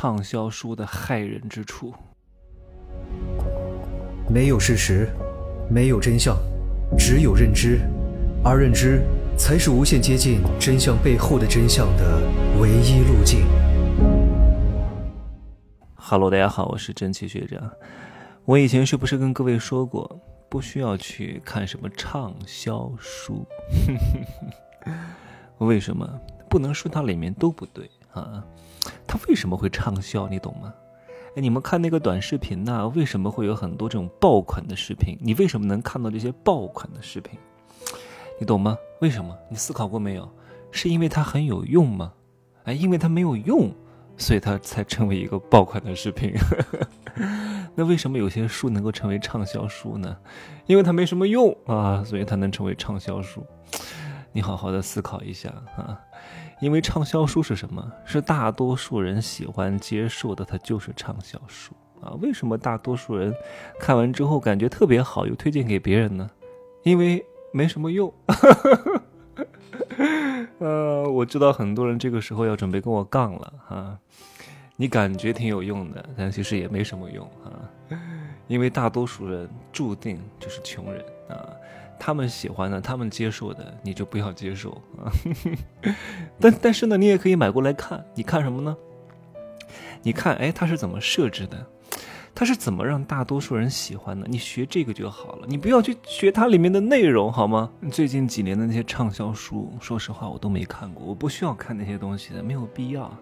畅销书的害人之处。没有事实，没有真相，只有认知，而认知才是无限接近真相背后的真相的唯一路径。Hello，大家好，我是真奇学长。我以前是不是跟各位说过，不需要去看什么畅销书？为什么？不能说它里面都不对啊？它为什么会畅销？你懂吗？哎，你们看那个短视频呢？为什么会有很多这种爆款的视频？你为什么能看到这些爆款的视频？你懂吗？为什么？你思考过没有？是因为它很有用吗？哎，因为它没有用，所以它才成为一个爆款的视频。那为什么有些书能够成为畅销书呢？因为它没什么用啊，所以它能成为畅销书。你好好的思考一下啊。因为畅销书是什么？是大多数人喜欢接受的，它就是畅销书啊。为什么大多数人看完之后感觉特别好，又推荐给别人呢？因为没什么用。呃，我知道很多人这个时候要准备跟我杠了哈。你感觉挺有用的，但其实也没什么用啊。因为大多数人注定就是穷人啊。他们喜欢的，他们接受的，你就不要接受啊。但但是呢，你也可以买过来看。你看什么呢？你看，哎，它是怎么设置的？它是怎么让大多数人喜欢的？你学这个就好了。你不要去学它里面的内容，好吗？最近几年的那些畅销书，说实话我都没看过。我不需要看那些东西的，没有必要。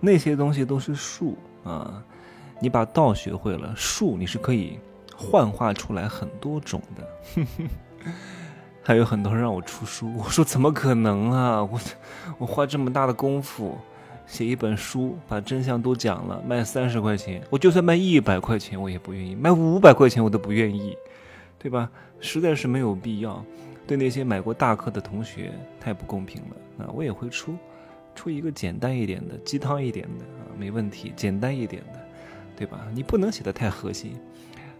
那些东西都是术啊。你把道学会了，术你是可以幻化出来很多种的。还有很多人让我出书，我说怎么可能啊！我我花这么大的功夫写一本书，把真相都讲了，卖三十块钱，我就算卖一百块钱我也不愿意，卖五百块钱我都不愿意，对吧？实在是没有必要。对那些买过大课的同学太不公平了啊！我也会出，出一个简单一点的鸡汤一点的啊，没问题，简单一点的，对吧？你不能写的太核心，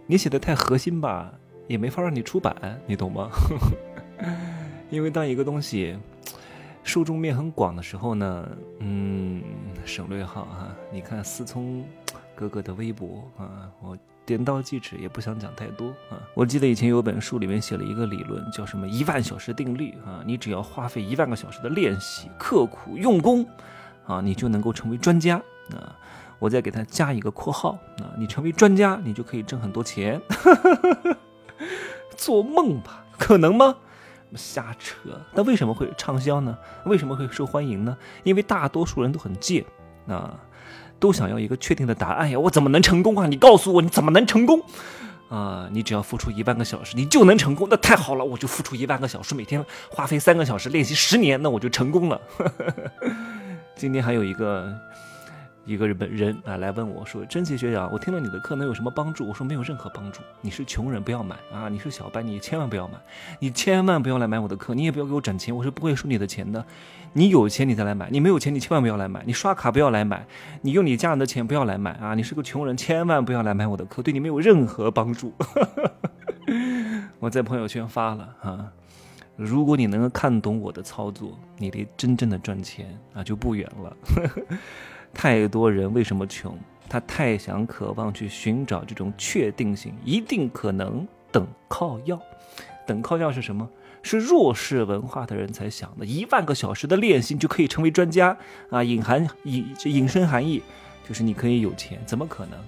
你写的太核心吧。也没法让你出版，你懂吗？因为当一个东西受众面很广的时候呢，嗯，省略号哈。你看思聪哥哥的微博啊，我点到即止，也不想讲太多啊。我记得以前有本书里面写了一个理论，叫什么一万小时定律啊。你只要花费一万个小时的练习，刻苦用功啊，你就能够成为专家啊。我再给他加一个括号啊，你成为专家，你就可以挣很多钱。做梦吧，可能吗？瞎扯！那为什么会畅销呢？为什么会受欢迎呢？因为大多数人都很贱啊，都想要一个确定的答案呀。我怎么能成功啊？你告诉我，你怎么能成功啊？你只要付出一万个小时，你就能成功。那太好了，我就付出一万个小时，每天花费三个小时练习十年，那我就成功了。今天还有一个。一个日本人啊来问我说：“真奇学长，我听了你的课能有什么帮助？”我说：“没有任何帮助。你是穷人，不要买啊！你是小白，你千万不要买，你千万不要来买我的课，你也不要给我攒钱，我是不会收你的钱的。你有钱你再来买，你没有钱你千万不要来买，你刷卡不要来买，你用你家人的钱不要来买啊！你是个穷人，千万不要来买我的课，对你没有任何帮助。我在朋友圈发了啊，如果你能够看懂我的操作，你离真正的赚钱啊就不远了。”太多人为什么穷？他太想渴望去寻找这种确定性，一定可能等靠要。等靠要是什么？是弱势文化的人才想的。一万个小时的练习就可以成为专家啊！隐含隐隐身含义就是你可以有钱，怎么可能？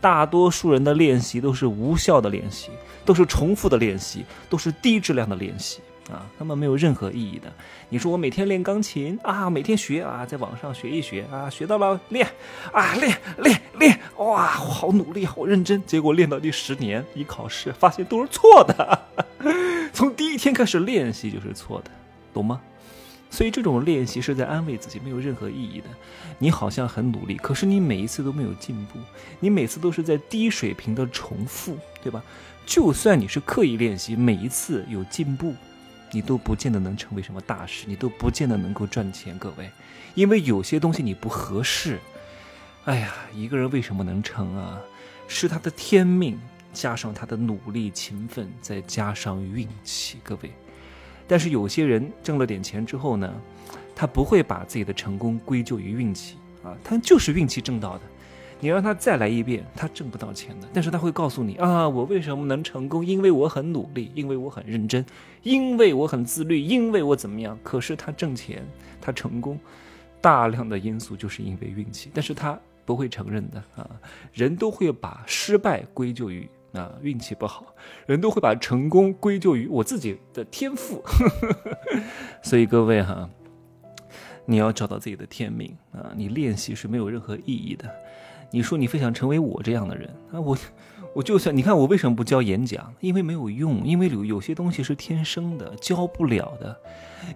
大多数人的练习都是无效的练习，都是重复的练习，都是低质量的练习。啊，他们没有任何意义的。你说我每天练钢琴啊，每天学啊，在网上学一学啊，学到了练啊，练练练，哇，好努力，好认真。结果练到第十年一考试，发现都是错的。从第一天开始练习就是错的，懂吗？所以这种练习是在安慰自己，没有任何意义的。你好像很努力，可是你每一次都没有进步，你每次都是在低水平的重复，对吧？就算你是刻意练习，每一次有进步。你都不见得能成为什么大事，你都不见得能够赚钱，各位，因为有些东西你不合适。哎呀，一个人为什么能成啊？是他的天命，加上他的努力勤奋，再加上运气，各位。但是有些人挣了点钱之后呢，他不会把自己的成功归咎于运气啊，他就是运气挣到的。你让他再来一遍，他挣不到钱的。但是他会告诉你啊，我为什么能成功？因为我很努力，因为我很认真，因为我很自律，因为我怎么样？可是他挣钱，他成功，大量的因素就是因为运气，但是他不会承认的啊。人都会把失败归咎于啊运气不好，人都会把成功归咎于我自己的天赋。所以各位哈。你要找到自己的天命啊！你练习是没有任何意义的。你说你非想成为我这样的人啊，我我就算你看我为什么不教演讲？因为没有用，因为有有些东西是天生的，教不了的。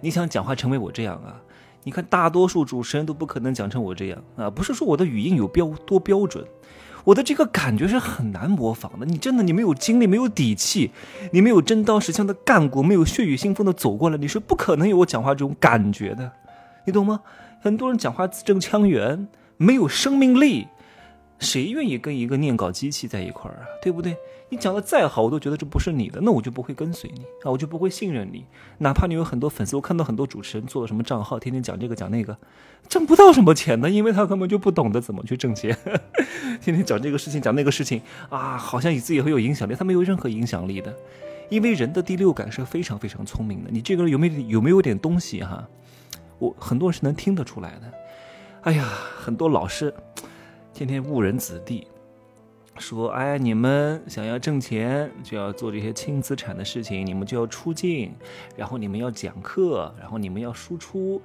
你想讲话成为我这样啊？你看大多数主持人都不可能讲成我这样啊！不是说我的语音有标多标准，我的这个感觉是很难模仿的。你真的你没有经历，没有底气，你没有真刀实枪的干过，没有血雨腥风的走过来，你是不可能有我讲话这种感觉的。你懂吗？很多人讲话字正腔圆，没有生命力，谁愿意跟一个念稿机器在一块儿啊？对不对？你讲的再好，我都觉得这不是你的，那我就不会跟随你啊，我就不会信任你。哪怕你有很多粉丝，我看到很多主持人做了什么账号，天天讲这个讲那个，挣不到什么钱的，因为他根本就不懂得怎么去挣钱，天天讲这个事情讲那个事情啊，好像你自己很有影响力，他没有任何影响力的，因为人的第六感是非常非常聪明的，你这个人有没有有没有点东西哈？我很多人是能听得出来的，哎呀，很多老师天天误人子弟，说哎，你们想要挣钱就要做这些轻资产的事情，你们就要出镜，然后你们要讲课，然后你们要输出。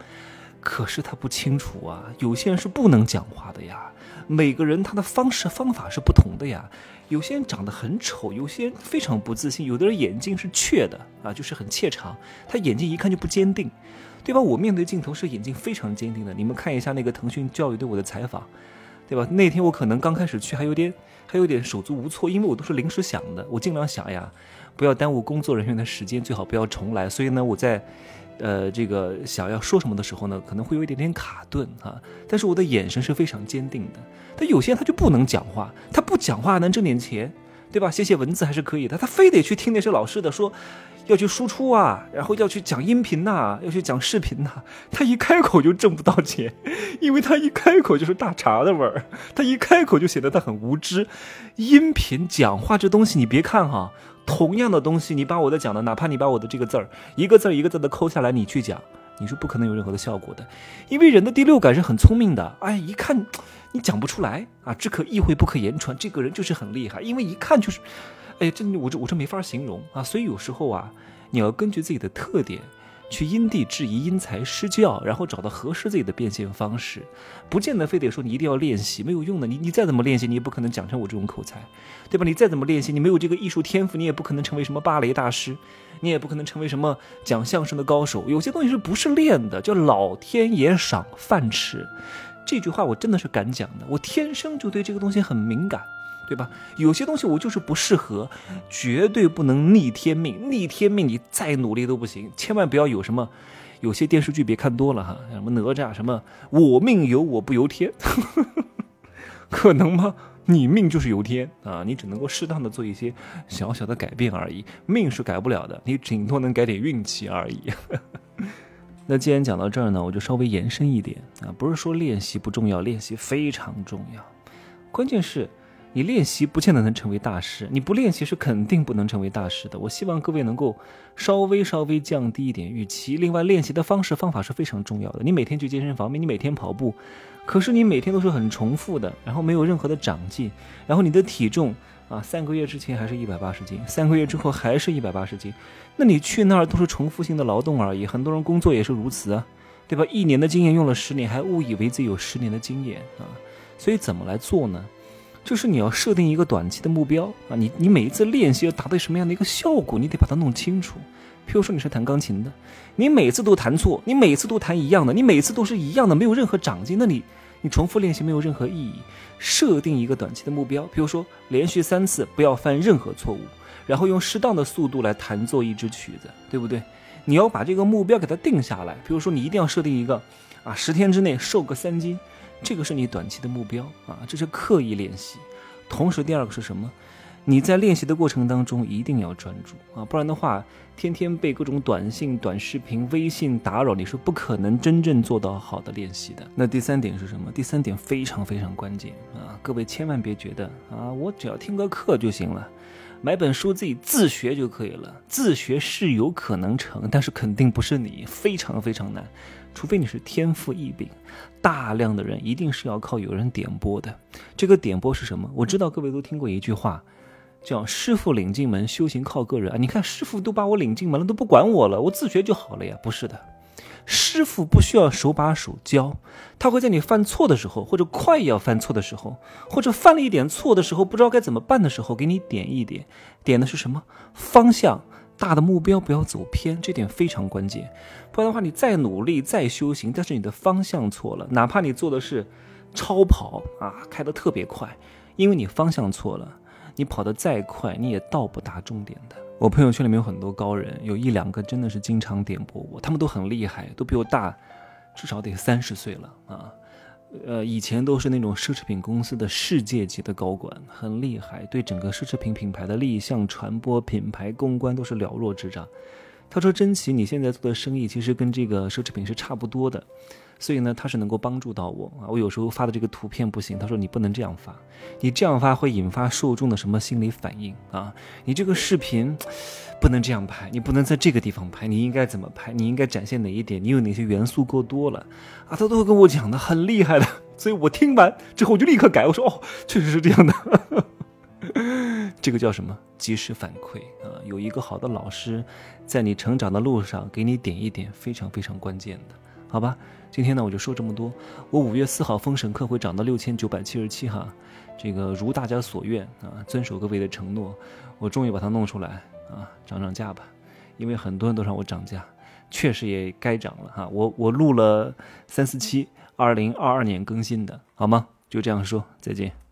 可是他不清楚啊，有些人是不能讲话的呀，每个人他的方式方法是不同的呀。有些人长得很丑，有些人非常不自信，有的人眼睛是怯的啊，就是很怯场，他眼睛一看就不坚定。对吧？我面对镜头是眼睛非常坚定的。你们看一下那个腾讯教育对我的采访，对吧？那天我可能刚开始去还有点还有点手足无措，因为我都是临时想的。我尽量想呀，不要耽误工作人员的时间，最好不要重来。所以呢，我在呃这个想要说什么的时候呢，可能会有一点点卡顿啊。但是我的眼神是非常坚定的。但有些人他就不能讲话，他不讲话能挣点钱，对吧？写写文字还是可以的，他非得去听那些老师的说。要去输出啊，然后要去讲音频呐，要去讲视频呐，他一开口就挣不到钱，因为他一开口就是大茶的味儿，他一开口就显得他很无知。音频讲话这东西，你别看哈，同样的东西，你把我的讲的，哪怕你把我的这个字儿一个字儿一个字的抠下来，你去讲，你是不可能有任何的效果的，因为人的第六感是很聪明的，哎，一看你讲不出来啊，只可意会不可言传，这个人就是很厉害，因为一看就是。哎，这我这我这没法形容啊，所以有时候啊，你要根据自己的特点，去因地制宜、因材施教，然后找到合适自己的变现方式，不见得非得说你一定要练习，没有用的。你你再怎么练习，你也不可能讲成我这种口才，对吧？你再怎么练习，你没有这个艺术天赋，你也不可能成为什么芭蕾大师，你也不可能成为什么讲相声的高手。有些东西是不是练的？叫老天爷赏饭吃，这句话我真的是敢讲的，我天生就对这个东西很敏感。对吧？有些东西我就是不适合，绝对不能逆天命。逆天命，你再努力都不行。千万不要有什么，有些电视剧别看多了哈，什么哪吒，什么我命由我不由天，可能吗？你命就是由天啊，你只能够适当的做一些小小的改变而已。命是改不了的，你顶多能改点运气而已。那既然讲到这儿呢，我就稍微延伸一点啊，不是说练习不重要，练习非常重要，关键是。你练习不见得能成为大师，你不练习是肯定不能成为大师的。我希望各位能够稍微稍微降低一点预期。另外，练习的方式方法是非常重要的。你每天去健身房，你每天跑步，可是你每天都是很重复的，然后没有任何的长进，然后你的体重啊，三个月之前还是一百八十斤，三个月之后还是一百八十斤，那你去那儿都是重复性的劳动而已。很多人工作也是如此啊，对吧？一年的经验用了十年，还误以为自己有十年的经验啊。所以怎么来做呢？就是你要设定一个短期的目标啊，你你每一次练习要达到什么样的一个效果，你得把它弄清楚。譬如说你是弹钢琴的，你每次都弹错，你每次都弹一样的，你每次都是一样的，没有任何长进，那你你重复练习没有任何意义。设定一个短期的目标，比如说连续三次不要犯任何错误，然后用适当的速度来弹奏一支曲子，对不对？你要把这个目标给它定下来，比如说你一定要设定一个啊，十天之内瘦个三斤。这个是你短期的目标啊，这是刻意练习。同时，第二个是什么？你在练习的过程当中一定要专注啊，不然的话，天天被各种短信、短视频、微信打扰，你是不可能真正做到好的练习的。那第三点是什么？第三点非常非常关键啊！各位千万别觉得啊，我只要听个课就行了，买本书自己自学就可以了。自学是有可能成，但是肯定不是你，非常非常难。除非你是天赋异禀，大量的人一定是要靠有人点拨的。这个点拨是什么？我知道各位都听过一句话。叫师傅领进门，修行靠个人啊！你看师傅都把我领进门了，都不管我了，我自学就好了呀？不是的，师傅不需要手把手教，他会在你犯错的时候，或者快要犯错的时候，或者犯了一点错的时候，不知道该怎么办的时候，给你点一点，点的是什么方向？大的目标不要走偏，这点非常关键。不然的话，你再努力再修行，但是你的方向错了，哪怕你做的是超跑啊，开得特别快，因为你方向错了。你跑得再快，你也到不达终点的。我朋友圈里面有很多高人，有一两个真的是经常点拨我，他们都很厉害，都比我大，至少得三十岁了啊。呃，以前都是那种奢侈品公司的世界级的高管，很厉害，对整个奢侈品品牌的立项、传播、品牌公关都是了若指掌。他说：“真奇，你现在做的生意其实跟这个奢侈品是差不多的。”所以呢，他是能够帮助到我啊。我有时候发的这个图片不行，他说你不能这样发，你这样发会引发受众的什么心理反应啊？你这个视频不能这样拍，你不能在这个地方拍，你应该怎么拍？你应该展现哪一点？你有哪些元素过多了啊？他都会跟我讲的，很厉害的。所以我听完之后我就立刻改，我说哦，确实是这样的。这个叫什么？及时反馈啊！有一个好的老师在你成长的路上给你点一点，非常非常关键的。好吧，今天呢我就说这么多。我五月四号封神课会涨到六千九百七十七哈，这个如大家所愿啊，遵守各位的承诺，我终于把它弄出来啊，涨涨价吧，因为很多人都让我涨价，确实也该涨了哈。我我录了三四期，二零二二年更新的，好吗？就这样说，再见。